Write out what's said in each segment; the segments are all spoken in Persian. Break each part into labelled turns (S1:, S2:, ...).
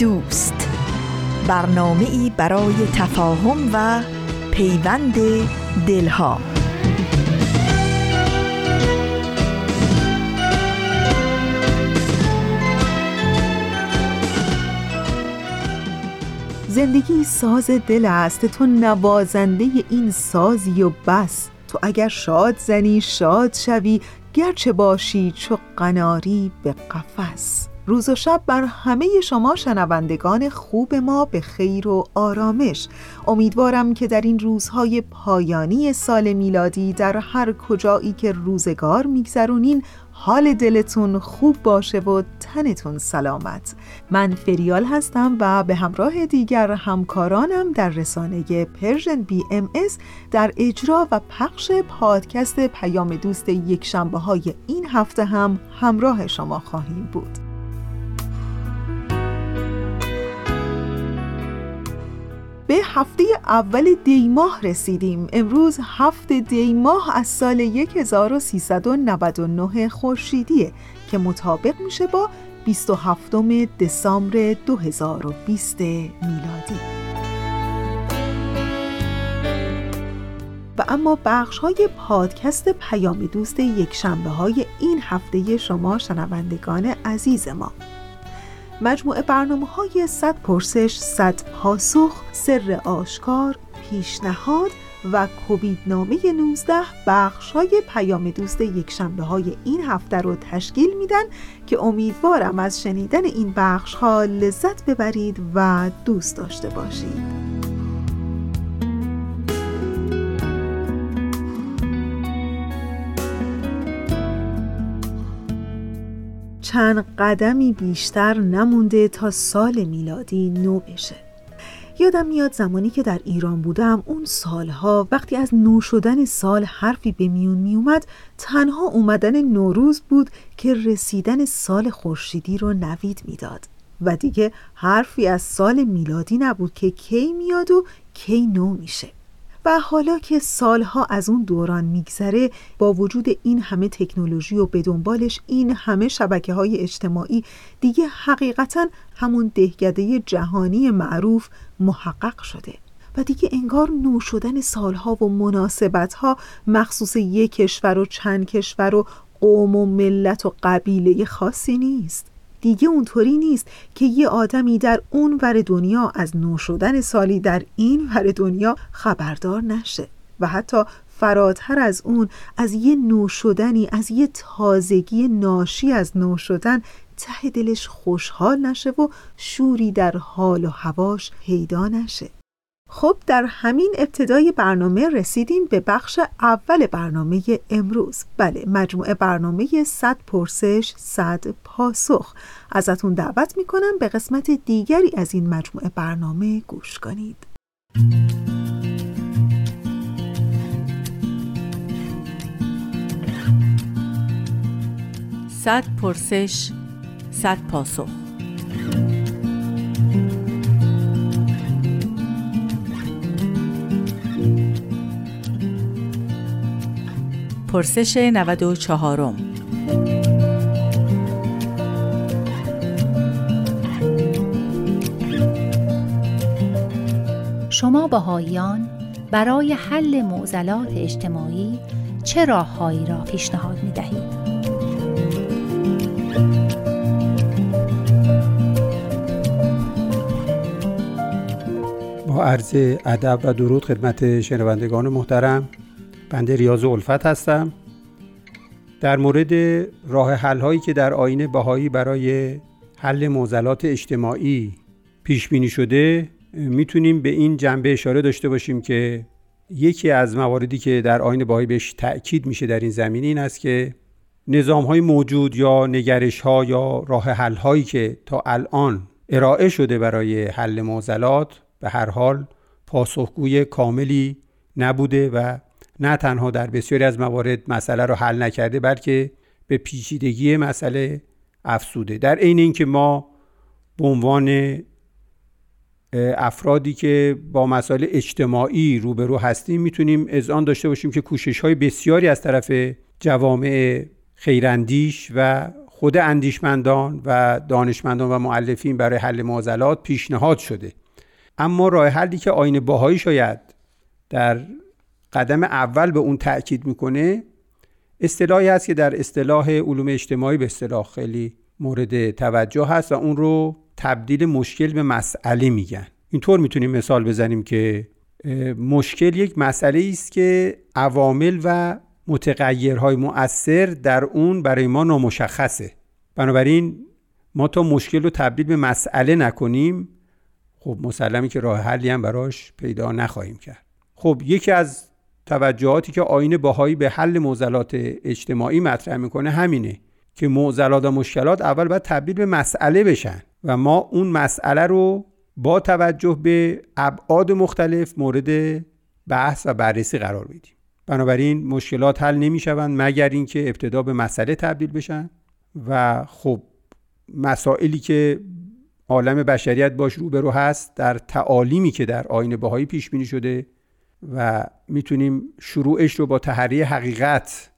S1: دوست. برنامه ای برای تفاهم و پیوند دلها. زندگی ساز دل است. تو نوازنده این سازی و بس. تو اگر شاد زنی شاد شوی. گرچه باشی چو قناری به قفس. روز و شب بر همه شما شنوندگان خوب ما به خیر و آرامش. امیدوارم که در این روزهای پایانی سال میلادی در هر کجایی که روزگار میگذرونین حال دلتون خوب باشه و تنتون سلامت. من فریال هستم و به همراه دیگر همکارانم در رسانه Persian BMS در اجرا و پخش پادکست پیام دوست یک شنبه های این هفته هم همراه شما خواهیم بود. به هفته اول دیماه رسیدیم. امروز هفته دیماه از سال 1399 خورشیدیه که مطابق میشه با 27 دسامبر 2020 میلادی. و اما بخش های پادکست پیام دوست یک شنبه های این هفته شما شنوندگان عزیز ما. مجموعه برنامه های 100 پرسش، 100 پاسخ، سر آشکار، پیشنهاد و کووید نامه 19 بخش های پیام دوست یک شنبه های این هفته رو تشکیل میدن که امیدوارم از شنیدن این بخش ها لذت ببرید و دوست داشته باشید. چند قدمی بیشتر نمونده تا سال میلادی نو بشه. یادم میاد زمانی که در ایران بودم اون سالها وقتی از نو شدن سال حرفی به میون میومد تنها اومدن نوروز بود که رسیدن سال خورشیدی رو نوید می‌داد. و دیگه حرفی از سال میلادی نبود که کی میاد و کی نو میشه. و حالا که سالها از اون دوران میگذره با وجود این همه تکنولوژی و به دنبالش این همه شبکه های اجتماعی دیگه حقیقتا همون دهگده جهانی معروف محقق شده و دیگه انگار نو شدن سالها و مناسبتها مخصوص یک کشور و چند کشور و قوم و ملت و قبیله خاصی نیست. دیگه اونطوری نیست که یه آدمی در اون ور دنیا از نو شدن سالی در این ور دنیا خبردار نشه و حتی فراتر از اون از یه نو شدنی از یه تازگی ناشی از نو شدن ته دلش خوشحال نشه و شوری در حال و هواش پیدا نشه. خب در همین ابتدای برنامه رسیدیم به بخش اول برنامه امروز. بله مجموعه برنامه 100 پرسش 100 پاسخ. ازتون دعوت می‌کنم به قسمت دیگری از این مجموعه برنامه گوش کنید.
S2: صد پرسش صد پاسخ. پرسش 94
S3: شما بهاییان برای حل معضلات اجتماعی چه راههایی را پیشنهاد می دهید؟
S4: با عرض ادب و درود خدمت شنوندگان محترم بنده ریاض الفت هستم. در مورد راه حل هایی که در آین بهایی برای حل معضلات اجتماعی پیش بینی شده می‌تونیم به این جنبه اشاره داشته باشیم که یکی از مواردی که در آین بهایی بهش تأکید میشه در این زمینه این است که نظام های موجود یا نگرش ها یا راه حل هایی که تا الان ارائه شده برای حل معضلات به هر حال پاسخگوی کاملی نبوده و نه تنها در بسیاری از موارد مسئله رو حل نکرده بلکه به پیچیدگی مسئله افسوده در عین اینکه ما به عنوان افرادی که با مسائل اجتماعی روبرو هستیم می‌تونیم اذعان داشته باشیم که کوشش های بسیاری از طرف جوامع خیراندیش و خود اندیشمندان و دانشمندان و معلفین برای حل معضلات پیشنهاد شده. اما راه حلی که آین باهایی شاید در قدم اول به اون تاکید می‌کنه اصطلاحی هست که در اصطلاح علوم اجتماعی به اصطلاح خیلی مورد توجه هست و اون رو تبدیل مشکل به مسئله میگن. اینطور می‌تونیم مثال بزنیم که مشکل یک مسئله است که عوامل و متغیرهای مؤثر در اون برای ما نامشخصه. بنابراین ما تا مشکل رو تبدیل به مسئله نکنیم خب مسلمی که راه حلی هم براش پیدا نخواهیم کرد. خب یکی از توجهاتی که آین باهایی به حل معضلات اجتماعی مطرح می‌کنه همینه که معضلات و مشکلات اول باید تبدیل به مسئله بشن و ما اون مسئله رو با توجه به ابعاد مختلف مورد بحث و بررسی قرار بدیم بنابراین مشکلات حل نمی‌شوند مگر اینکه ابتدا به مسئله تبدیل بشن و خب مسائلی که عالم بشریت باش روبرو هست در تعالیمی که در آین بهایی پیش بینی شده و می‌تونیم شروعش رو با تحریه حقیقت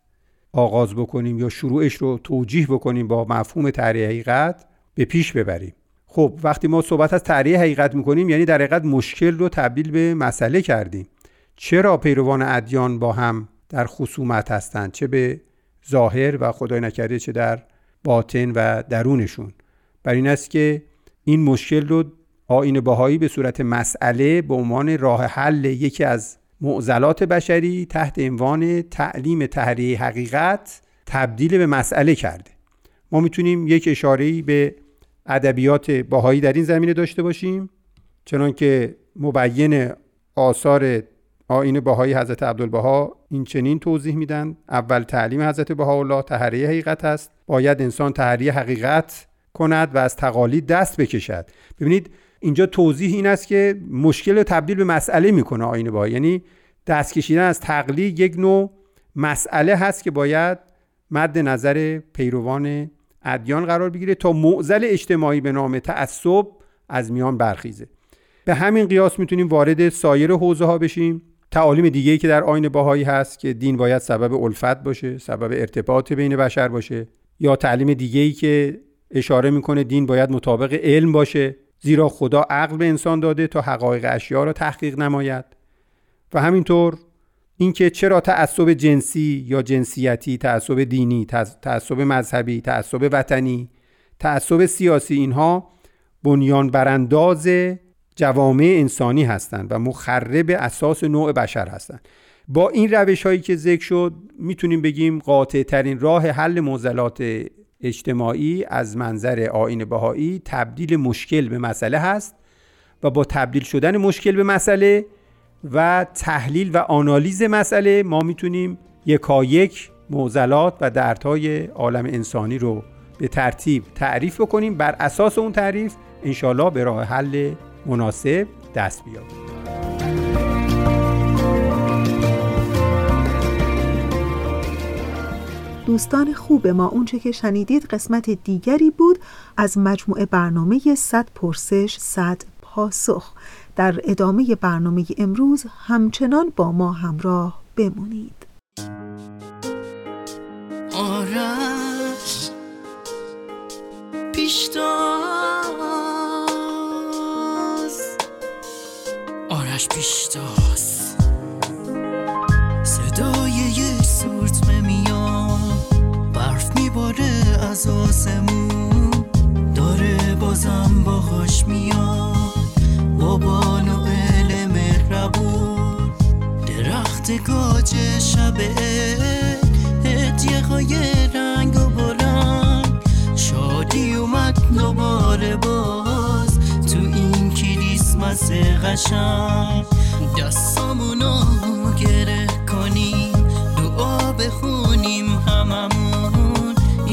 S4: آغاز بکنیم یا شروعش رو توجیه بکنیم با مفهوم تحریه حقیقت به پیش ببریم. خب وقتی ما صحبت از تحریه حقیقت می‌کنیم یعنی در حقیقت مشکل رو تبدیل به مسئله کردیم. چرا پیروان ادیان با هم در خصومت هستند؟ چه به ظاهر و خدای نکرده چه در باطن و درونشون. بر این است که این مشکل رو آین باهایی به صورت مسئله به عنوان راه حل یکی از معضلات بشری تحت عنوان تعلیم تحریه حقیقت تبدیل به مسئله کرده. ما می‌تونیم یک اشاره به ادبیات باهایی در این زمینه داشته باشیم چنانکه مبین آثار آین باهایی حضرت عبدالبها این چنین توضیح میدن اول تعلیم حضرت بهاءالله تحریه حقیقت است باید انسان تحریه حقیقت کند و از تقالید دست بکشد. ببینید اینجا توضیح این است که مشکل تبدیل به مسئله می‌کنه آین باهایی یعنی دست کشیدن از تقلید یک نوع مسئله هست که باید مد نظر پیروان ادیان قرار بگیره تا معزل اجتماعی به نام تعصب از میان برخیزه. به همین قیاس می‌تونیم وارد سایر حوزه ها بشیم. تعالیم دیگه که در آین باهایی هست که دین باید سبب الفت باشه سبب ارتباط بین بشر باشه یا تعلیم دیگه ای که اشاره می‌کنه دین باید مطابق علم باشه. زیرا خدا عقل به انسان داده تا حقایق اشیا را تحقیق نماید. و همینطور اینکه چرا تعصب جنسی یا جنسیتی تعصب دینی تعصب مذهبی تعصب وطنی تعصب سیاسی اینها بنیان برانداز جوامع انسانی هستند و مخرب اساس نوع بشر هستند. با این روش هایی که ذکر شد می‌تونیم بگیم قاطع ترین راه حل معضلات اجتماعی از منظر آین بهایی تبدیل مشکل به مسئله هست و با تبدیل شدن مشکل به مسئله و تحلیل و آنالیز مسئله ما می‌تونیم یکایک معضلات و دردهای عالم انسانی رو به ترتیب تعریف بکنیم. بر اساس اون تعریف انشالله به راه حل مناسب دست بیابیم.
S1: دوستان خوب ما. اونچه که شنیدید قسمت دیگری بود از مجموعه برنامه 100 پرسش 100 پاسخ. در ادامه برنامه امروز همچنان با ما همراه بمونید.
S5: آرش پیشتاز. آرش پیشتاز. از آسمون داره بازم باهاش میاد. با نوئل مهربون. درخت گاج شب هدیه های رنگ و بلند. شادی اومد دوباره باز تو این کریسمس قشنگ. دستامونو گره کنیم دعا هممون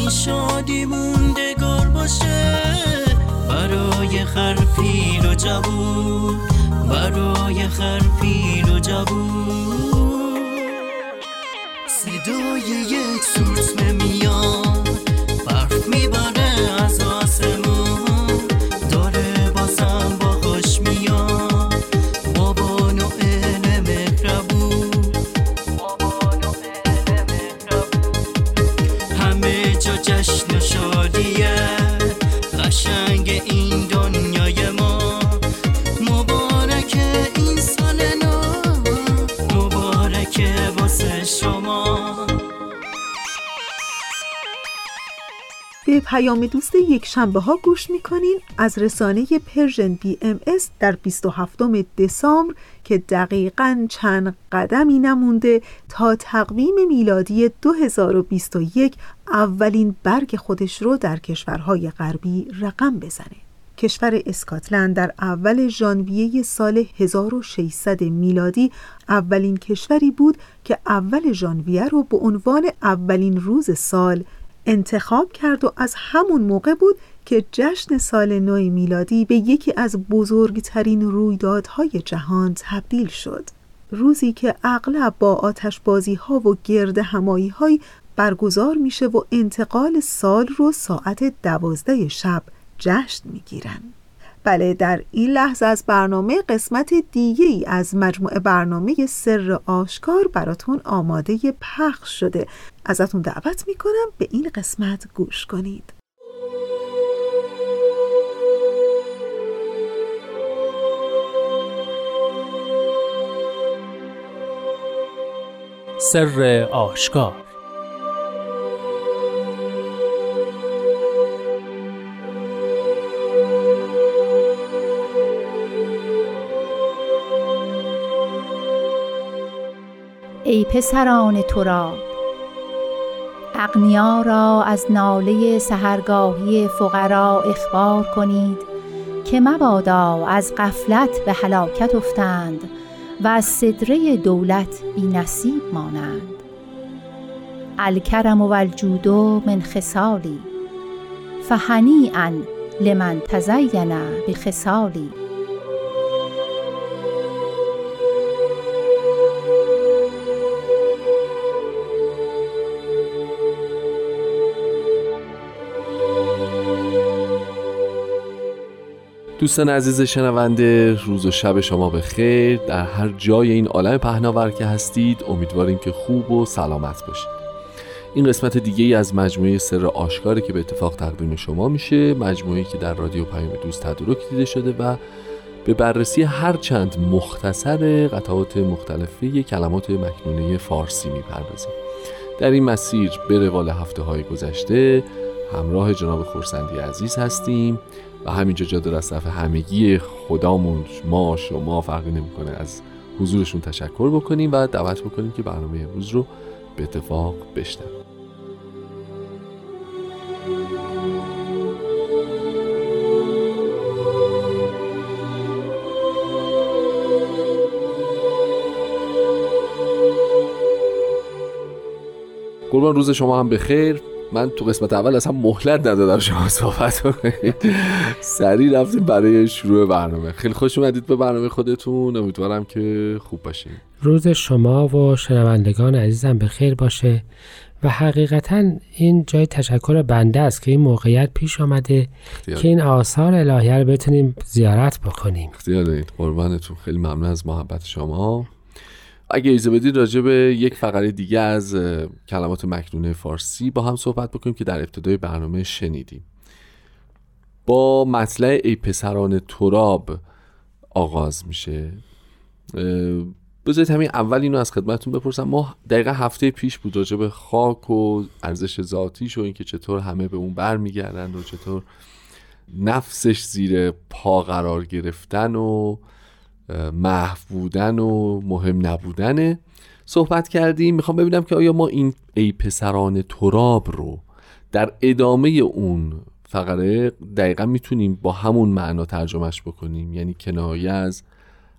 S5: شادی موندگار باشه. برای خر پیر و جوون. برای خر پیر و جوون. صدای یک سورتمه
S1: پیام دوست یک شنبه ها گوش می‌کنین از رسانه Persian BMS در 27 دسامبر که دقیقا چند قدمی نمونده تا تقویم میلادی 2021 اولین برگ خودش رو در کشورهای غربی رقم بزنه. کشور اسکاتلند در اول ژانویه سال 1600 میلادی اولین کشوری بود که اول ژانویه رو به عنوان اولین روز سال انتخاب کرد و از همون موقع بود که جشن سال نو میلادی به یکی از بزرگترین رویدادهای جهان تبدیل شد. روزی که اغلب با آتش بازی ها و گرد همایی های برگزار میشه و انتقال سال رو ساعت دوازده شب جشن می‌گیرن. بله در این لحظه از برنامه قسمت دیگه ای از مجموعه برنامه سر آشکار براتون آماده پخش شده. ازتون دعوت می‌کنم به این قسمت گوش کنید.
S6: سر آشکار
S3: ای پسران تراب اغنیا را از ناله سهرگاهی فقرا اخبار کنید که مبادا از غفلت به هلاکت افتند و از صدره دولت بی نصیب مانند. الکرم و الجود من خصالی فهنیئا لمن تزین بخصالی.
S7: دوستان عزیز شنونده روز و شب شما به خیر در هر جای این عالم پهناور که هستید امیدواریم که خوب و سلامت باشید. این قسمت دیگه ای از مجموعه سر آشکاری که به اتفاق تقدیم شما میشه مجموعه که در رادیو پیام دوست تدارک دیده شده و به بررسی هر چند مختصر قطعات مختلفه کلمات مکنونه فارسی می‌پردازیم. در این مسیر به روال هفته های گذشته همراه جناب خورسندی عزیز هستیم. و همینجا جا در از طرف همگی خدامون ما شما فرقی نمی‌کنه. از حضورشون تشکر بکنیم و دعوت بکنیم که برنامه امروز رو به اتفاق بشنویم. قربان روز شما هم بخیر من تو قسمت اول اصلا مهلت ندادم شما صحبت کنید. سریع رفتیم برای شروع برنامه. خیلی خوش اومدید به برنامه خودتون. امیدوارم که خوب باشین.
S6: روز شما و شنوندگان عزیزم به خیر باشه و حقیقتا این جای تشکر بنده است که این موقعیت پیش آمده
S7: اختیار.
S6: که این آثار الهیه رو بتونیم زیارت بکنیم.
S7: اختیار دارید. قربانتون. خیلی ممنون از محبت شما. اگه ایزه بدید راجع به یک فقره دیگه از کلمات مکنونه فارسی با هم صحبت بکنیم که در ابتدای برنامه شنیدیم. با مطلع ای پسران تراب آغاز میشه. بذارید همین اول اینو از خدمتتون بپرسم. ما دقیقا هفته پیش بود راجع به خاک و ارزش ذاتیش و اینکه چطور همه به اون برمیگردن و چطور نفسش زیر پا قرار گرفتن و محو بودن و مهم نبودنه. صحبت کردیم می‌خوام ببینم که آیا ما این ای پسران تراب رو در ادامه اون فقره دقیقا می‌تونیم با همون معنا ترجمهش بکنیم؟ یعنی کنایه از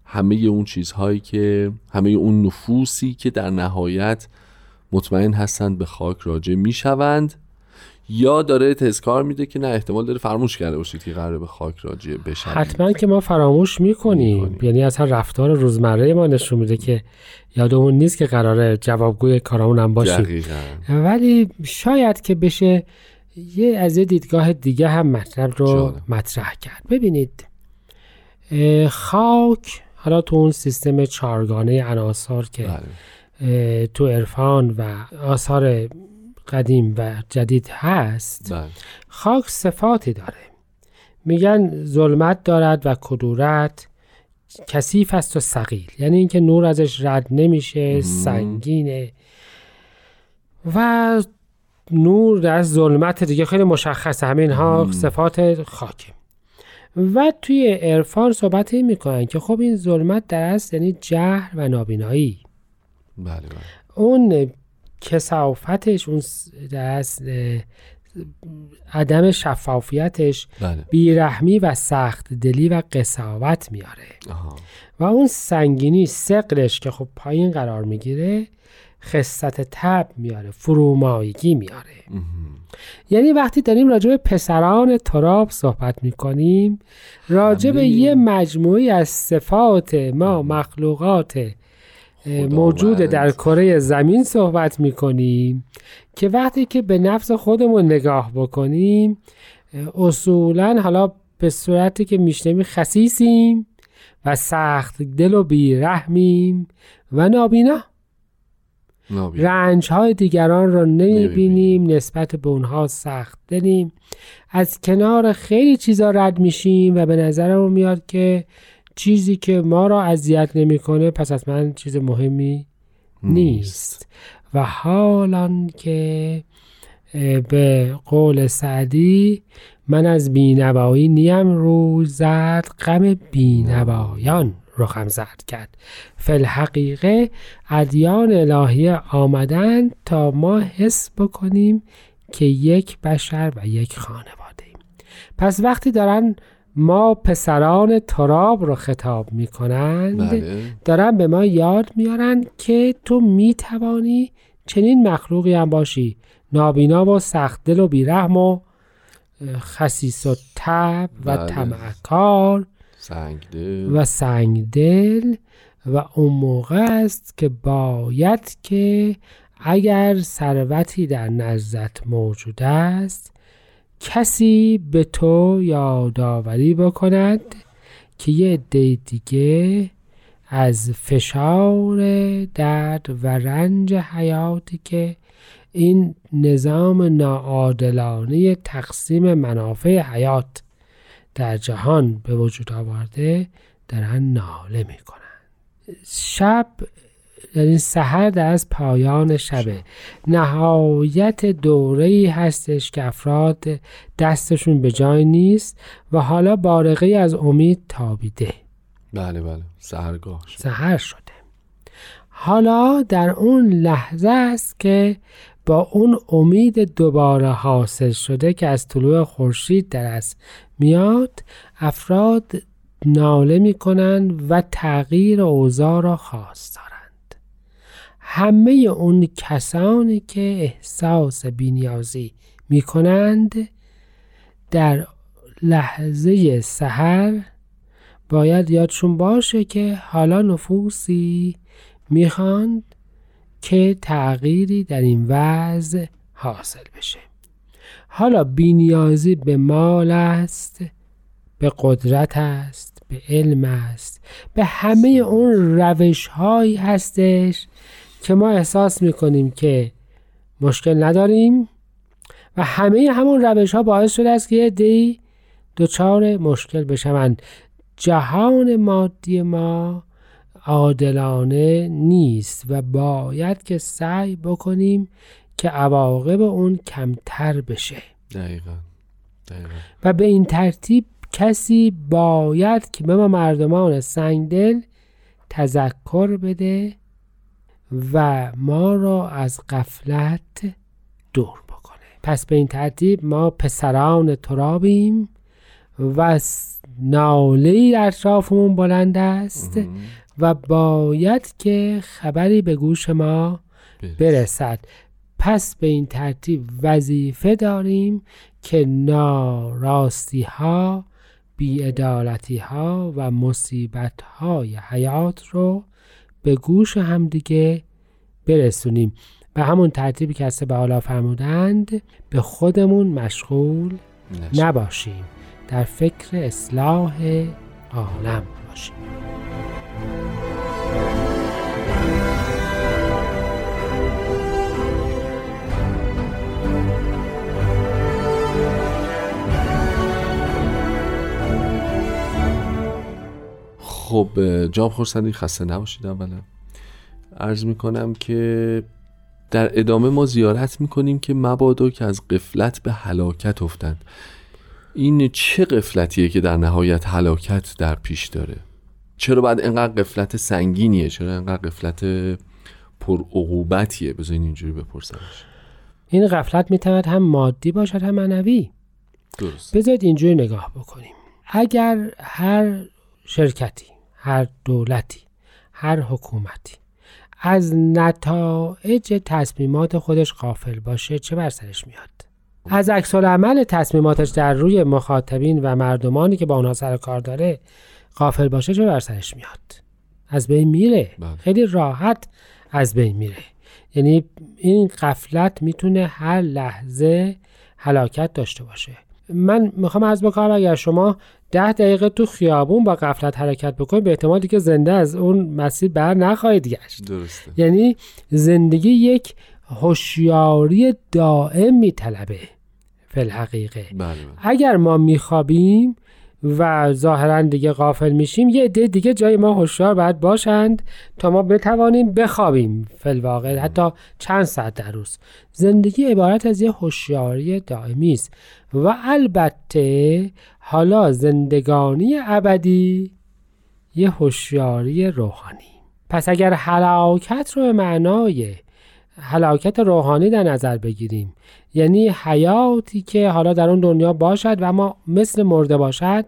S7: همه اون چیزهایی که همه اون نفوسی که در نهایت مطمئن هستند به خاک راجع می‌شوند. یا داره تذکار میده که نه احتمال داره فراموش کرده باشید که قراره به خاک راجع بشه
S6: حتما که ما فراموش می‌کنیم.
S7: می‌کنیم.
S6: یعنی اصلا رفتار روزمره ما نشون میده که یادمون نیست که قراره جوابگوی کارامون هم باشیم.
S7: دقیقا.
S6: ولی شاید که بشه یه از یه دیدگاه دیگه هم مطلب رو
S7: جالب.
S6: مطرح کرد. ببینید خاک حالا تو اون سیستم چارگانه عناصر که
S7: بله.
S6: تو عرفان و آثار قدیم و جدید هست
S7: بله.
S6: خاک صفاتی داره. میگن ظلمت دارد و کدورت کثیف است و سقیل یعنی اینکه نور ازش رد نمیشه سنگینه. و نور در ظلمت دیگه خیلی مشخصه. همین ها صفات خاکه و توی عرفان صحبت این می‌کنن که خب این ظلمت در اصل یعنی جهل و نابینایی.
S7: بله بله.
S6: اون کسافتش اون اه، عدم شفافیتش
S7: بله
S6: بیرحمی و سخت دلی و قصاوت میاره
S7: آها
S6: و اون سنگینی سقلش که خب پایین قرار می‌گیره خصت تب میاره فرومایگی میاره
S7: مهم.
S6: یعنی وقتی داریم راجع به پسران تراب صحبت می‌کنیم راجع به یه مجموعی از صفات ما مخلوقات. موجود در کره زمین صحبت می‌کنیم که وقتی که به نفس خودمون نگاه بکنیم اصولا حالا به صورتی که میشنویم خسیسیم و سخت دل و بیرحمیم و نابینا
S7: نابی.
S6: رنج های دیگران را
S7: نمی‌بینیم.
S6: نمی‌بینیم نسبت به اونها سخت دلیم از کنار خیلی چیزا رد میشیم و به نظرمون میاد که چیزی که ما را اذیت نمی‌کنه پس حتما چیز مهمی نیست. و حالان که به قول سعدی من از بینوایی نیم روی زد غم بینوایان رخم زد کرد. فالحقیقه ادیان الهیه آمدن تا ما حس بکنیم که یک بشر و یک خانواده ایم. پس وقتی دارن ما پسران تراب رو خطاب می‌کنند.
S7: بله.
S6: دارن به ما یاد میارن که تو می‌توانی چنین مخلوقی هم باشی. نابینا و سخت دل و بیرحم و خسیس و تب و
S7: بله.
S6: طمعکار
S7: سنگ دل
S6: و سنگدل و اون موقع است که باید که اگر ثروتی در نزدت موجود است کسی به تو یادآوری بکند که یه عده دیگه از فشار درد و رنج حیاتی که این نظام ناعادلانه تقسیم منافع حیات در جهان به وجود آورده دارن ناله می‌کنن. شب یعنی سحر در از پایان شبه نهایت دوره ای هستش که افراد دستشون به جای نیست و حالا بارقه از امید تابیده.
S7: بله بله. سهرگاه شد.
S6: سحر شده. حالا در اون لحظه است که با اون امید دوباره حاصل شده که از طلوع خورشید در از میاد افراد ناله می‌کنند و تغییر اوضاع را خواست دارند همه اون کسانی که احساس بینیازی می‌کنند در لحظه سحر باید یادشون باشه که حالا نفوسی می‌خواند که تغییری در این وضع حاصل بشه. حالا بینیازی به مال است به قدرت است به علم است به همه اون روش هایی هستش که ما احساس می‌کنیم که مشکل نداریم و همه همون روش ها باعث شده است که یه دی دچار مشکل بشوند. جهان مادی ما عادلانه نیست و باید که سعی بکنیم که عواقب اون کمتر بشه.
S7: دقیقا. دقیقا.
S6: و به این ترتیب کسی باید که به ما مردمان سنگدل تذکر بده و ما را از غفلت دور بکنه. پس به این ترتیب ما پسران ترابیم و ناله اطرافمون بلند است و باید که خبری به گوش ما
S7: برس.
S6: برسد. پس به این ترتیب وظیفه داریم که ناراستی ها بیعدالتی ها و مصیبت های حیات رو به گوش همدیگه برسونیم به همون ترتیبی که از به حالا فرمودند به خودمون مشغول. نباشیم در فکر اصلاح عالم باشیم
S7: خب جام خورسندی خسته نباشید اولا. عرض می‌کنم که در ادامه ما زیارت می‌کنیم که مبادا که از قفلت به هلاکت افتند. این چه قفلتیه که در نهایت هلاکت در پیش داره؟ چرا باید انقدر قفلت سنگینیه؟ چرا انقدر قفلت پرعقوبتیه؟ بذارین اینجوری بپرسمش.
S6: این غفلت می‌تواند هم مادی باشد هم معنوی.
S7: درست
S6: بذارید اینجوری نگاه بکنیم. اگر هر شرکتی هر دولتی هر حکومتی. از نتایج تصمیمات خودش غافل باشه چه بر سرش میاد؟ از عکس عمل تصمیماتش در روی مخاطبین و مردمانی که با اونها سر کار داره غافل باشه چه بر سرش میاد؟ از بین میره.
S7: بله.
S6: خیلی راحت از بین میره. یعنی این قفلت می‌تونه هر لحظه هلاکت داشته باشه. من می‌خوام از بکنم اگر شما ده دقیقه تو خیابون با قفلت حرکت بکنید به احتمالی که زنده از اون مسیر بر نخواهید گشت.
S7: درسته.
S6: یعنی زندگی یک هوشیاری دائم میطلبه. فی الحقیقه.
S7: بله بله.
S6: اگر ما میخوابیم و ظاهرا دیگه غافل میشیم یه عده دیگه جای ما هوشیار باید باشند تا ما بتوانیم بخوابیم. فلواقع حتی چند ساعت در روز. زندگی عبارت از یه هوشیاری دائمی است. و البته حالا زندگانی ابدی یه هوشیاری روحانی. پس اگر هلاکت رو به معنای هلاکت روحانی در نظر بگیریم یعنی حیاتی که حالا در اون دنیا باشد و اما مثل مرده باشد؟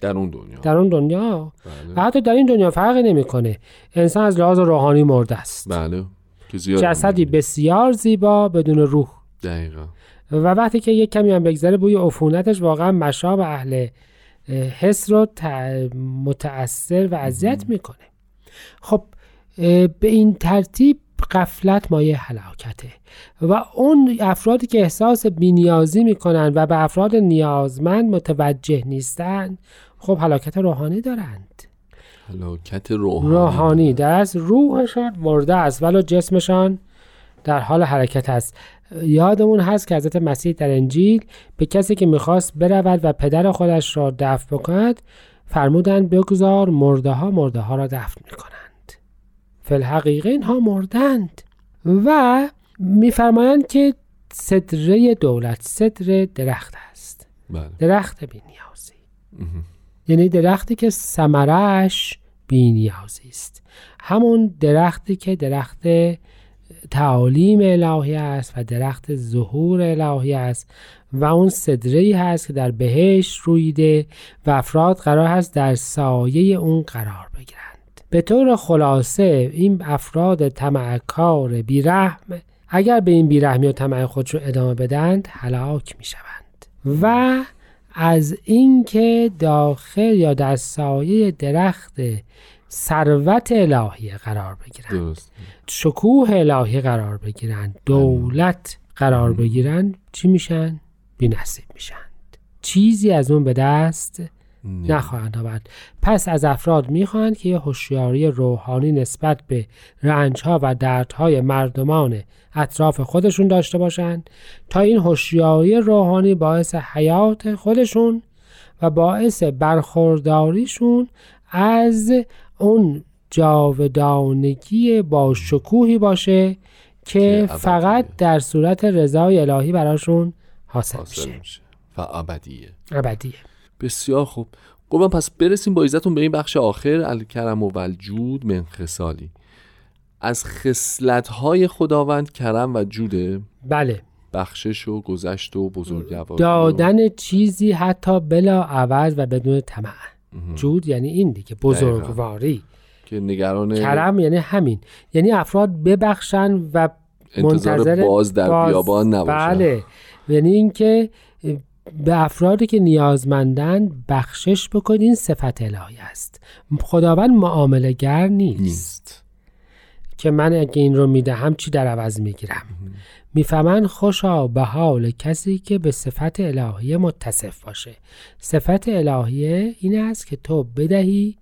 S7: در اون دنیا.
S6: در اون دنیا؟
S7: بله.
S6: و حتی در این دنیا فرقی نمی‌کنه. انسان از لحاظ روحانی مرده است.
S7: بله.
S6: جسدی بسیار زیبا بدون روح.
S7: دقیقا.
S6: و وقتی که یک کمی هم بگذره بوی عفونتش واقعا مشاب اهل اه، حس رو متأثر و اذیت می‌کنه. خب به این ترتیب قفلت مایه هلاکته و اون افرادی که احساس بینیازی می‌کنن و به افراد نیازمند متوجه نیستند خب هلاکت روحانی دارند.
S7: هلاکت روحانی
S6: روحانی در از روحشان مرده است ولی جسمشان در حال حرکت است. یادمون هست که حضرت مسیح در انجیل به کسی که می‌خواست برود و پدر خودش را دفن بکند فرمودند بگذار مرده ها مرده ها را دفن می‌کنند. فلحقیقه اینها مردند. و میفرمایند که صدره دولت صدر درخت است.
S7: بله.
S6: درخت بینیازی. یعنی درختی که ثمرش بینیازی است. همون درختی که درخت تعالیم الهی است و درخت ظهور الهی است و اون صدره ای هست که در بهشت رویده و افراد قرار هست در سایه اون قرار بگیرند. به طور خلاصه این افراد طمعکار بیرحم اگر به این بیرحمی و طمع خود رو ادامه بدند هلاک می شوند و از اینکه داخل یا در سایه درخت ثروت الهی قرار بگیرند.
S7: درست.
S6: شکوه الهی قرار بگیرند. دولت قرار بگیرند. چی میشن؟ بی نصیب میشند چیزی از اون به دست. نخواهند آورد. پس از افراد می‌خواهند که یه هوشیاری روحانی نسبت به رنجها و دردهای مردمان اطراف خودشون داشته باشند تا این هوشیاری روحانی باعث حیات خودشون و باعث برخورداریشون از اون جاودانگی با شکوهی باشه که. فقط در صورت رضای الهی براشون حاصل
S7: حاصل
S6: میشه.
S7: میشه. و ابدیه.
S6: ابدیه.
S7: بسیار خوب. قربان پس برسیم با عزتون به این بخش آخر الکرم و والجود من خصالی. از خصلت های خداوند کرم و جوده.
S6: بله.
S7: بخشش و گذشت و بزرگواری
S6: دادن چیزی حتی بلا عوض و بدون طمع. جود یعنی این دیگه بزرگواری
S7: که نگران
S6: کرم یعنی همین. یعنی افراد ببخشن و
S7: انتظار باز در بیابان نباشه
S6: بله. یعنی اینکه به افرادی که نیازمندن بخشش بکنید این صفت الهی است. خداوند معامله گر نیست.
S7: نیست.
S6: که من اگه این رو می‌دهم چی در عوض می‌گیرم؟ می‌فهمن خوشا به حال کسی که به صفت الهی متصف باشه. صفت الهیه این است که تو بدهی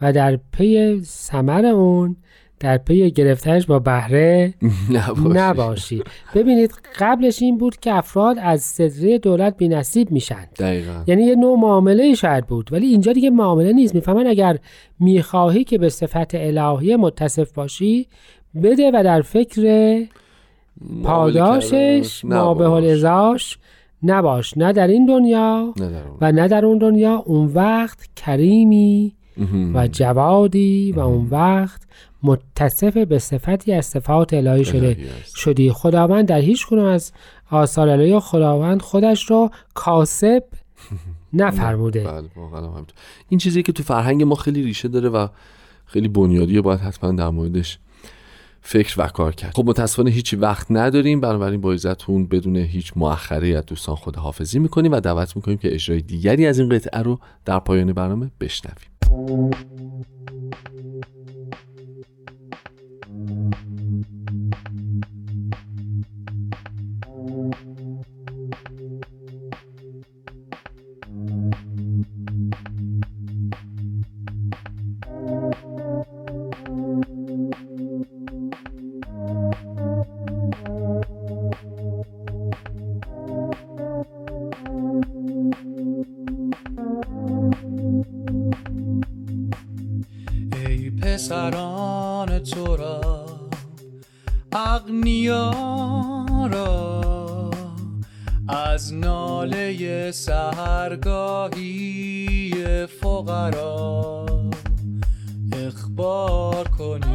S6: و در پی ثمر اون در پی گرفتنش با بهره
S7: نباشه.
S6: نباشی. ببینید قبلش این بود که افراد از صدره دولت بی نصیب میشن
S7: دقیقا.
S6: یعنی یه نوع معامله شاید بود ولی اینجا دیگه معامله نیست. می‌فهمن اگر می‌خواهی که به صفت الهی متصف باشی بده و در فکر پاداشش ما به حال ازاش نباش نه در این دنیا
S7: نه در اون.
S6: و نه در اون دنیا اون وقت کریمی. و جوادی و اون وقت متصف به صفتی از صفات الهی شده. شدی خداوند در هیچ کنون از آثار الهی خداوند خودش را کاسب نفرموده
S7: بله. این چیزی که تو فرهنگ ما خیلی ریشه داره و خیلی بنیادیه باید حتما در موردش فکر و کار کرد. خب متاسفانه هیچی وقت نداریم. بنابراین با عزتون بدون هیچ مؤخره از دوستان خداحافظی می‌کنیم و دعوت می‌کنیم که اجرای دیگری از این قطعه رو در پایان برنامه بشنویم.
S8: پسران تو را اغنیا را. از ناله سهرگاهی فقرا اخبار کنید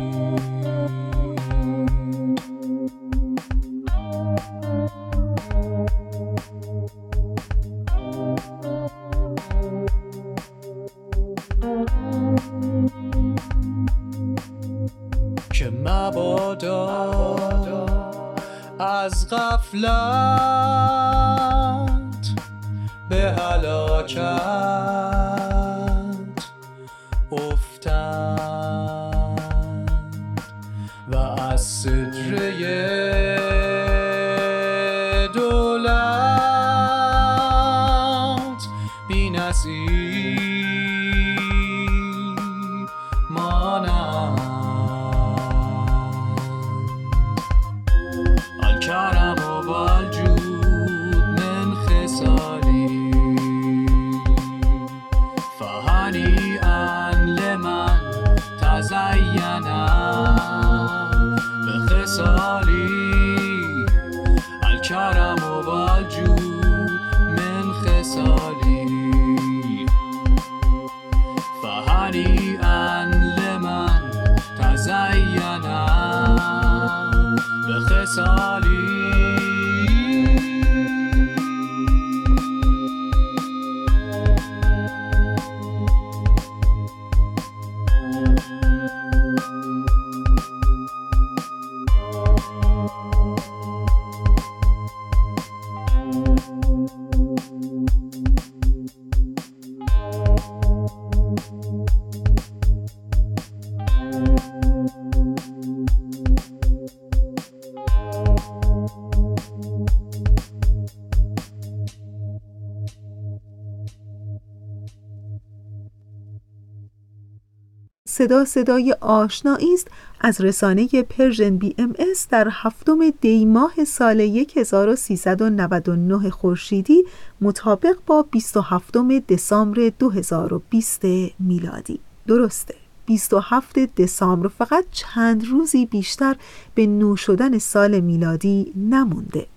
S8: از
S1: صدا صدای آشنایی است از رسانه Persian BMS در هفتم دی ماه سال 1399 خورشیدی مطابق با 27 دسامبر 2020 میلادی درسته 27 دسامبر فقط چند روزی بیشتر به نو شدن سال میلادی نمونده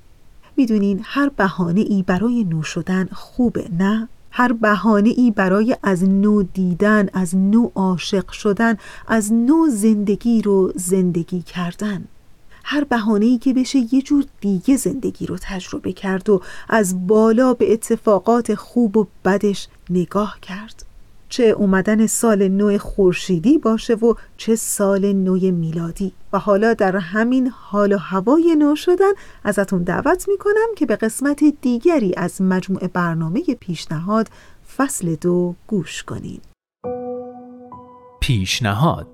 S1: می‌دونین هر بهانه ای برای نو شدن خوبه نه؟ هر بهانه ای برای از نو دیدن از نو عاشق شدن از نو زندگی رو زندگی کردن. هر بهانه ای که بشه یه جور دیگه زندگی رو تجربه کرد و از بالا به اتفاقات خوب و بدش نگاه کرد. چه اومدن سال نو خورشیدی باشه و چه سال نو میلادی. و حالا در همین حال و هوای نو شدن ازتون دعوت می‌کنم که به قسمت دیگری از مجموع برنامه پیشنهاد فصل دو گوش کنید
S9: پیشنهاد.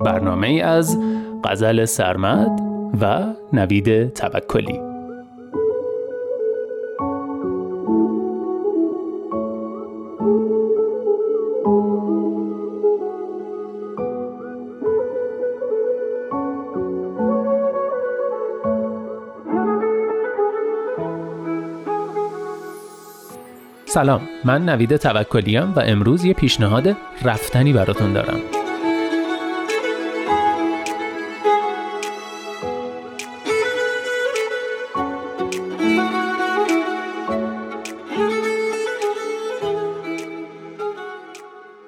S9: برنامه از غزل سرمد و نوید توکلی. سلام من نوید توکلیم و امروز یه پیشنهاد رفتنی براتون دارم.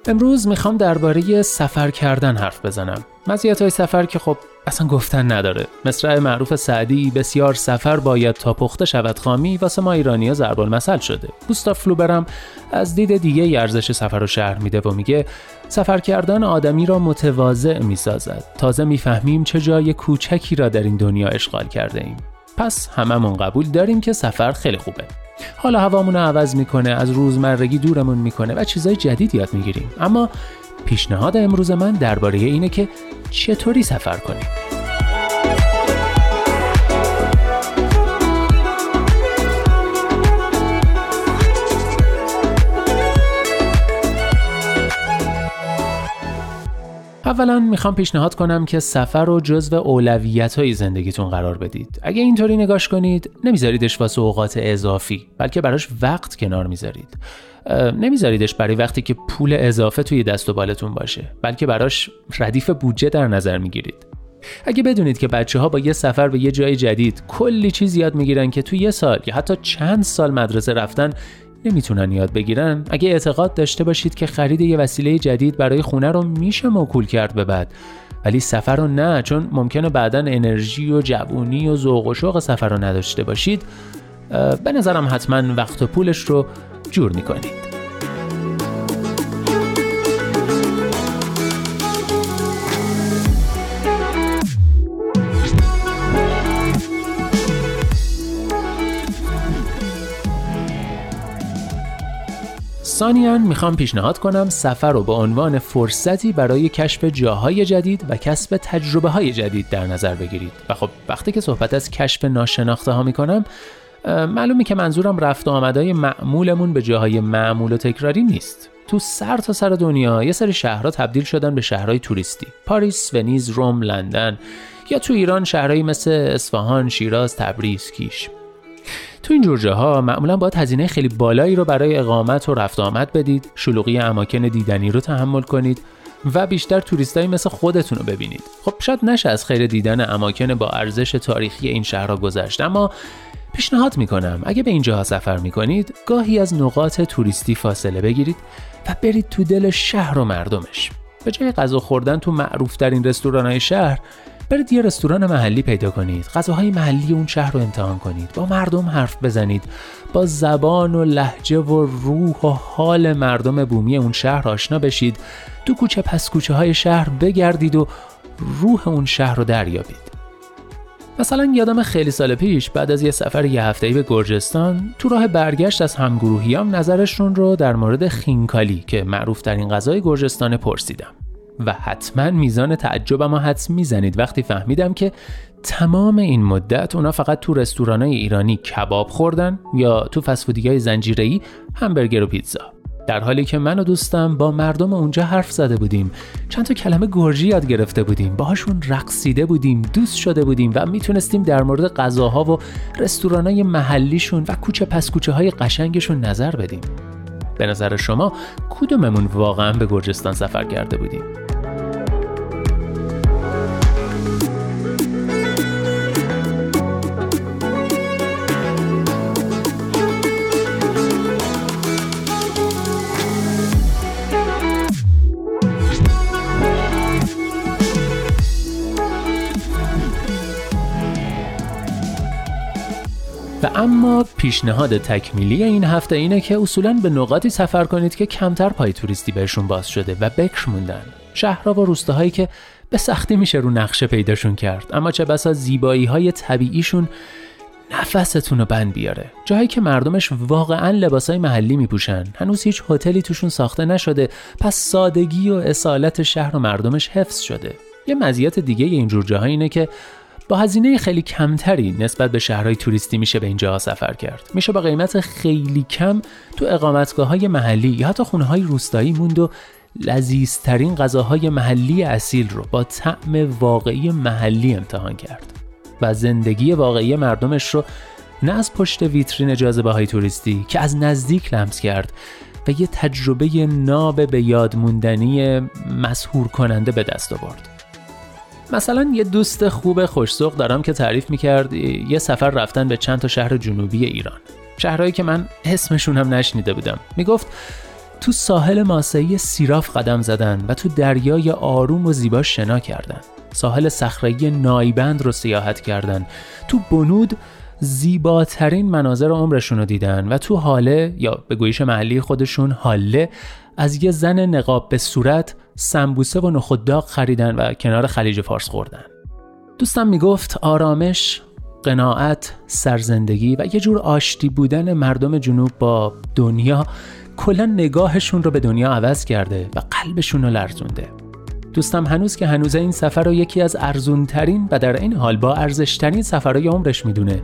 S9: امروز می‌خوام درباره سفر کردن حرف بزنم. مزیت های سفر که خب اصلا گفتن نداره. مصرع معروف سعدی بسیار سفر باید تا پخته شود خامی واسه ما ایرانی ها ضرب المثل شده. گوستاف فلوبرم از دید دیگه ارزش سفر رو شهر میده و میگه سفر کردن آدمی را متواضع می‌سازد. تازه می‌فهمیم چه جای کوچکی را در این دنیا اشغال کرده ایم. پس هممون قبول داریم که سفر خیلی خوبه. حالا هوامون رو عوض می‌کنه از روزمرگی دورمون می‌کنه و چیزای جدید یاد می‌گیریم. اما پیشنهاد امروز من درباره اینه که چطوری سفر کنیم اولا می‌خوام پیشنهاد کنم که سفر رو جزو اولویت های زندگیتون قرار بدید. اگه اینطوری نگاش کنید نمیذاریدش واسه اوقات اضافی بلکه براش وقت کنار می‌ذارید. نمیذاریدش برای وقتی که پول اضافه توی دست و بالتون باشه بلکه براش ردیف بودجه در نظر می‌گیرید. اگه بدونید که بچه ها با یه سفر به یه جای جدید کلی چیز یاد می‌گیرن که توی یه سال یا حتی چند سال مدرسه رفتن نمی‌تونن یاد بگیرن. اگه اعتقاد داشته باشید که خرید یه وسیله جدید برای خونه رو میشه موکول کرد به بعد. ولی سفر رو نه چون ممکنه بعدا انرژی و جوونی و ذوق و شوق سفر رو نداشته باشید. به نظرم حتما وقت و پولش رو جور می‌کنید. ثانیاً می‌خوام پیشنهاد کنم سفر رو به عنوان فرصتی برای کشف جاهای جدید و کسب تجربه های جدید در نظر بگیرید. و خب وقتی که صحبت از کشف ناشناخته ها می‌کنم معلومه که منظورم رفت و آمدهای معمولمون به جاهای معمول و تکراری نیست. تو سر تا سر دنیا یه سری شهرها تبدیل شدن به شهرهای توریستی. پاریس، ونیز، روم، لندن. یا تو ایران شهرهایی مثل اصفهان، شیراز، تبریز، کیش. تو این جور جاها معمولا باید هزینه خیلی بالایی رو برای اقامت و رفت آمد بدید شلوغی اماکن دیدنی رو تحمل کنید و بیشتر توریستایی مثل خودتون رو ببینید. خب شاید نشه از خیر دیدن اماکن با ارزش تاریخی این شهرها گذشت اما پیشنهاد می‌کنم. اگه به اینجاها سفر می‌کنید گاهی از نقاط توریستی فاصله بگیرید و برید تو دل شهر و مردمش. به جای غذا خوردن تو معروف ترین رستوران شهر برید یه رستوران محلی پیدا کنید. غذاهای محلی اون شهر رو امتحان کنید. با مردم حرف بزنید. با زبان و لحجه و روح و حال مردم بومی اون شهر آشنا بشید. تو کوچه پس کوچه های شهر بگردید و روح اون شهر رو دریابید. مثلا یادم خیلی سال پیش بعد از یه سفر یه هفته‌ای به گرجستان تو راه برگشت از همگروهیام نظرشون رو در مورد خینکالی که معروف ترین غذای گرجستان پرسیدم. و حتما میزان تعجبم رو حدس می‌زنید. وقتی فهمیدم که تمام این مدت اونا فقط تو رستورانای ایرانی کباب خوردن یا تو فسفودی های زنجیره‌ای همبرگر و پیتزا. در حالی که من و دوستم با مردم اونجا حرف زده بودیم. چند تا کلمه گرجی یاد گرفته بودیم. باهاشون رقصیده بودیم دوست شده بودیم و می‌تونستیم در مورد غذاها و رستورانای محلیشون و کوچه پس کوچه های قشنگشون نظر بدیم. به نظر شما کدوممون واقعا به گرجستان سفر کرده بودیم؟ اما پیشنهاد تکمیلی این هفته اینه که اصولا به نقاطی سفر کنید که کمتر پای توریستی بهشون باز شده و بکر موندن. شهرها و روستاهایی که به سختی میشه رو نقشه پیداشون کرد. اما چه بسا زیبایی های طبیعیشون نفستون رو بند بیاره. جایی که مردمش واقعا لباسای محلی میپوشن. هنوز هیچ هتلی توشون ساخته نشده. پس سادگی و اصالت شهر و مردمش حفظ شده. یه مزیت دیگه اینجور جاها اینه که با هزینه خیلی کمتری نسبت به شهرهای توریستی میشه به اینجا سفر کرد میشه با قیمت خیلی کم تو اقامتگاه های محلی یا حتی خونه های روستایی موند و لذیذترین غذاهای محلی اصیل رو با طعم واقعی محلی امتحان کرد و زندگی واقعی مردمش رو نه از پشت ویترین جاذبه های توریستی که از نزدیک لمس کرد و یه تجربه ناب به یاد موندنی مسهور کننده به دست آورد. مثلا یه دوست خوب خوشسوق دارم که تعریف می‌کرد یه سفر رفتن به چند تا شهر جنوبی ایران. شهرهایی که من اسمشون هم نشنیده بودم. می‌گفت تو ساحل ماسهی سیراف قدم زدن و تو دریای آروم و زیبا شنا کردن. ساحل صخره‌ای نایبند رو سیاحت کردن. تو بنود زیباترین مناظر عمرشون رو دیدن و تو حاله یا به گویش محلی خودشون حاله از یه زن نقاب به صورت سمبوسه و نخودداغ خریدن و کنار خلیج فارس خوردن. دوستم می‌گفت آرامش قناعت سرزندگی و یه جور آشتی بودن مردم جنوب با دنیا کلا نگاهشون رو به دنیا عوض کرده و قلبشون رو لرزونده. دوستم هنوز که هنوز این سفر رو یکی از ارزونترین و در این حال با ارزشترین سفرهای عمرش می‌دونه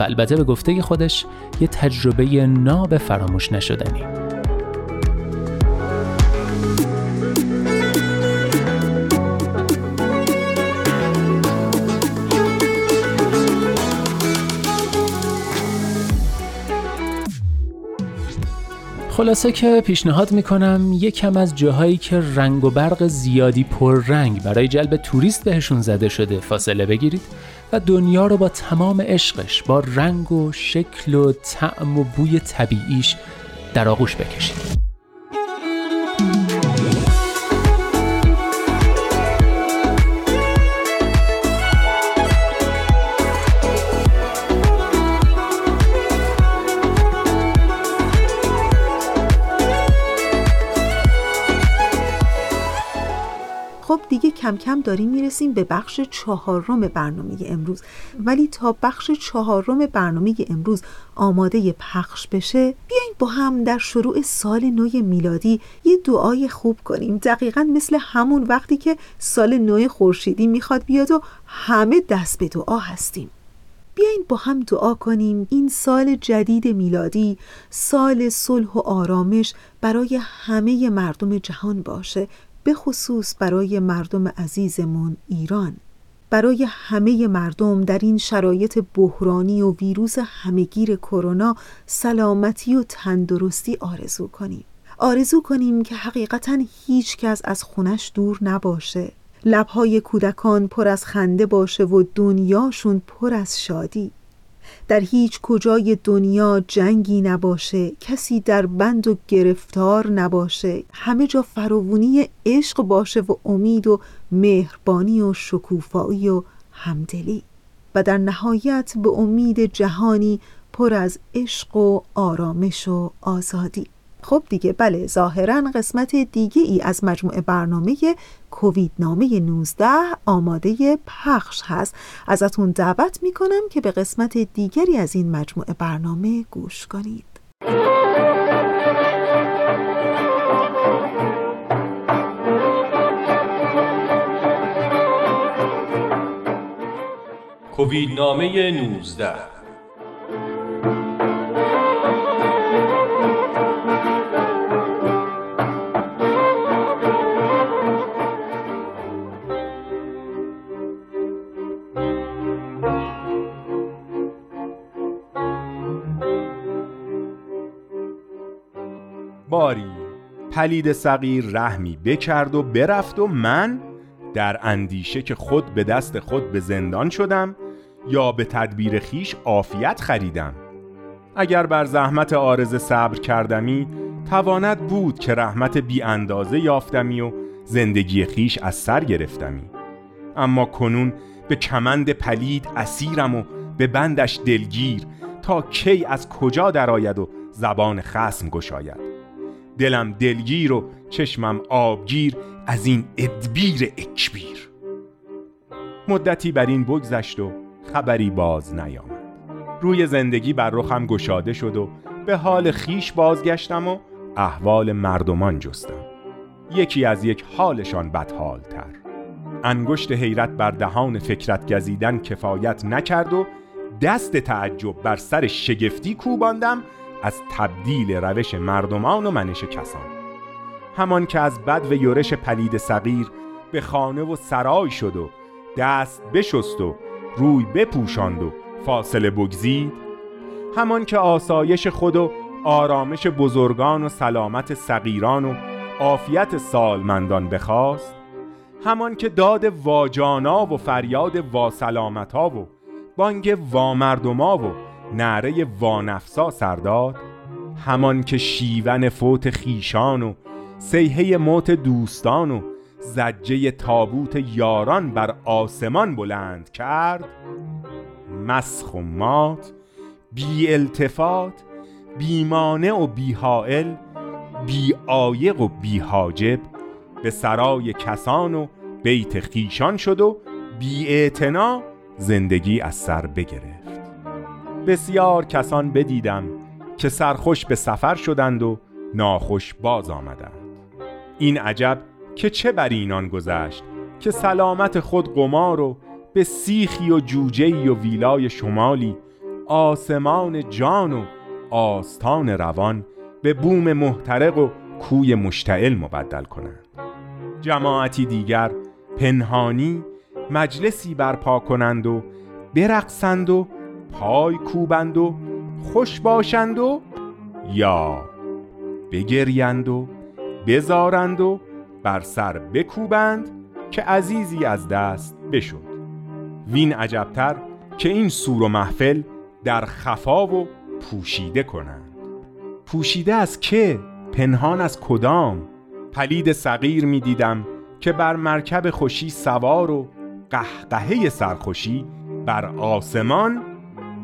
S9: و البته به گفته خودش یه تجربه ناب فراموش نشدنی. خلاصه که پیشنهاد می‌کنم یکم از جاهایی که رنگ و برق زیادی پررنگ برای جلب توریست بهشون زده شده فاصله بگیرید و دنیا رو با تمام عشقش با رنگ و شکل و طعم و بوی طبیعیش در آغوش بکشید.
S1: خب دیگه کم کم داریم می‌رسیم به بخش چهارم برنامه امروز. ولی تا بخش چهارم برنامه امروز آماده پخش بشه بیاین با هم در شروع سال نو میلادی یه دعای خوب کنیم. دقیقا مثل همون وقتی که سال نو خورشیدی می‌خواد بیاد و همه دست به دعا هستیم. بیاین با هم دعا کنیم. این سال جدید میلادی سال صلح و آرامش برای همه مردم جهان باشه. به خصوص برای مردم عزیزمون ایران. برای همه مردم در این شرایط بحرانی و ویروس همگیر کرونا سلامتی و تندرستی آرزو کنیم. آرزو کنیم که حقیقتا هیچ کس از خونش دور نباشه. لبهای کودکان پر از خنده باشه و دنیاشون پر از شادی. در هیچ کجای دنیا جنگی نباشه کسی در بند و گرفتار نباشه. همه جا فراوونی عشق باشه و امید و مهربانی و شکوفایی و همدلی. و در نهایت به امید جهانی پر از عشق و آرامش و آزادی. خب دیگه بله ظاهرا قسمت دیگه ای از مجموعه برنامه کووید نامه 19 آماده پخش هست. ازتون دعوت می‌کنم که به قسمت دیگری از این مجموعه برنامه گوش کنید.
S10: کووید نامه 19
S11: باری. پلید صغیر رحمی بکرد و برفت و من در اندیشه که خود به دست خود به زندان شدم یا به تدبیر خیش عافیت خریدم. اگر بر زحمت آرز صبر کردمی تواند بود که رحمت بی اندازه یافتمی و زندگی خیش از سر گرفتمی. اما کنون به کمند پلید اسیرم و به بندش دلگیر تا کی از کجا درآید و زبان خسم گشاید. دلم دلگیر و چشمم آبگیر از این ادبیر اکبیر. مدتی بر این بگذشت و خبری باز نیامد. روی زندگی بر رخم گشاده شد و به حال خیش بازگشتم و احوال مردمان جستم. یکی از یک حالشان بدحالتر. انگشت حیرت بر دهان فکرت گزیدن کفایت نکرد و دست تعجب بر سر شگفتی کوباندم از تبدیل روش مردمان و منش کسان. همان که از بد و یورش پلید صغیر به خانه و سرای شد و دست بشست و روی بپوشاند و فاصله بگزید همان که آسایش خود و آرامش بزرگان و سلامت صغیران و عافیت سالمندان بخواست همان که داد واجانا و فریاد واسلامتا و بانگ وامردما و نعره وانفسا سرداد همان که شیون فوت خیشان و سیهه موت دوستان و زجه تابوت یاران بر آسمان بلند کرد مسخ و مات بی التفات بیمانه و بی حائل بی آیق و بی حاجب به سرای کسان و بیت خیشان شد و بی زندگی از سر بگرفت. بسیار کسان بدیدم که سرخوش به سفر شدند و ناخوش باز آمدند. این عجب که چه بر اینان گذشت که سلامت خود قمار و به سیخی و جوجهی و ویلای شمالی آسمان جان و آستان روان به بوم محترق و کوی مشتعل مبدل کنند. جماعتی دیگر پنهانی مجلسی برپا کنند و برقصند و پای کوبند و خوش باشند و یا بگریند و بزارند و بر سر بکوبند که عزیزی از دست بشد وین عجبتر که این سور و محفل در خفا و پوشیده کنند پوشیده از که؟ پنهان از کدام؟ پلید صغیر می دیدم که بر مرکب خوشی سوار و قهقهه سرخوشی بر آسمان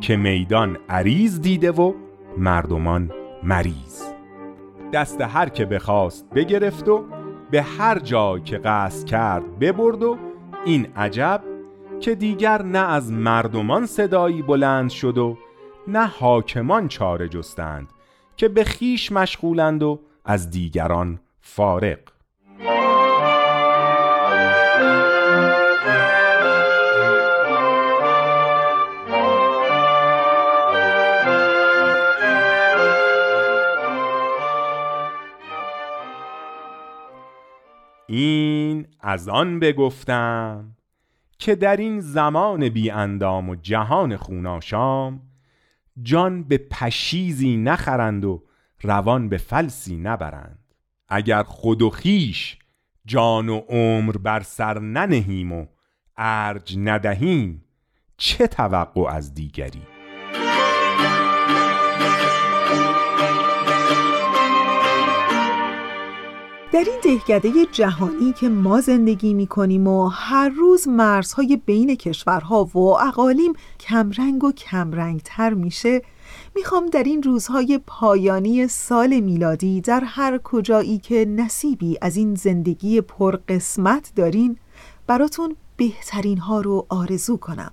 S11: که میدان عریض دیده و مردمان مریض. دست هر که بخواست بگرفت و به هر جای که قصد کرد ببرد و این عجب که دیگر نه از مردمان صدایی بلند شد و نه حاکمان چاره جستند که به خیش مشغولند و از دیگران فارق این از آن بگفتم که در این زمان بی اندام و جهان خوناشام جان به پشیزی نخرند و روان به فلسی نبرند. اگر خود و خیش جان و عمر بر سر ننهیم و ارج ندهیم چه توقع از دیگری؟
S1: در این دهکده جهانی که ما زندگی می کنیم و هر روز مرزهای بین کشورها و اقالیم کمرنگ و کمرنگتر میشه می‌خوام در این روزهای پایانی سال میلادی در هر کجایی که نصیبی از این زندگی پرقسمت دارین براتون بهترین ها رو آرزو کنم.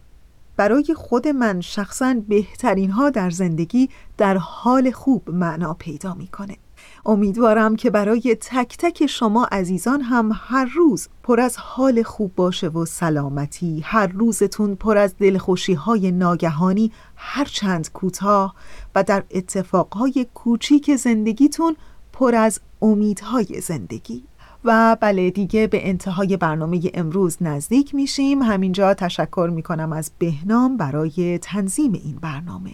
S1: برای خود من شخصا بهترین ها در زندگی در حال خوب معنا پیدا می‌کنه. امیدوارم که برای تک تک شما عزیزان هم هر روز پر از حال خوب باشه و سلامتی هر روزتون پر از دلخوشی های ناگهانی هر چند کوتاه و در اتفاقهای کوچیک زندگیتون پر از امیدهای زندگی. و بله دیگه به انتهای برنامه امروز نزدیک میشیم. همینجا تشکر می‌کنم از بهنام برای تنظیم این برنامه.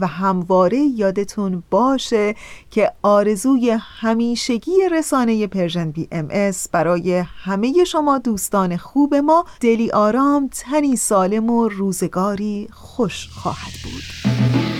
S1: و همواره یادتون باشه که آرزوی همیشگی رسانه Persian BMS برای همه شما دوستان خوب ما دلی آرام تنی سالم و روزگاری خوش خواهد بود.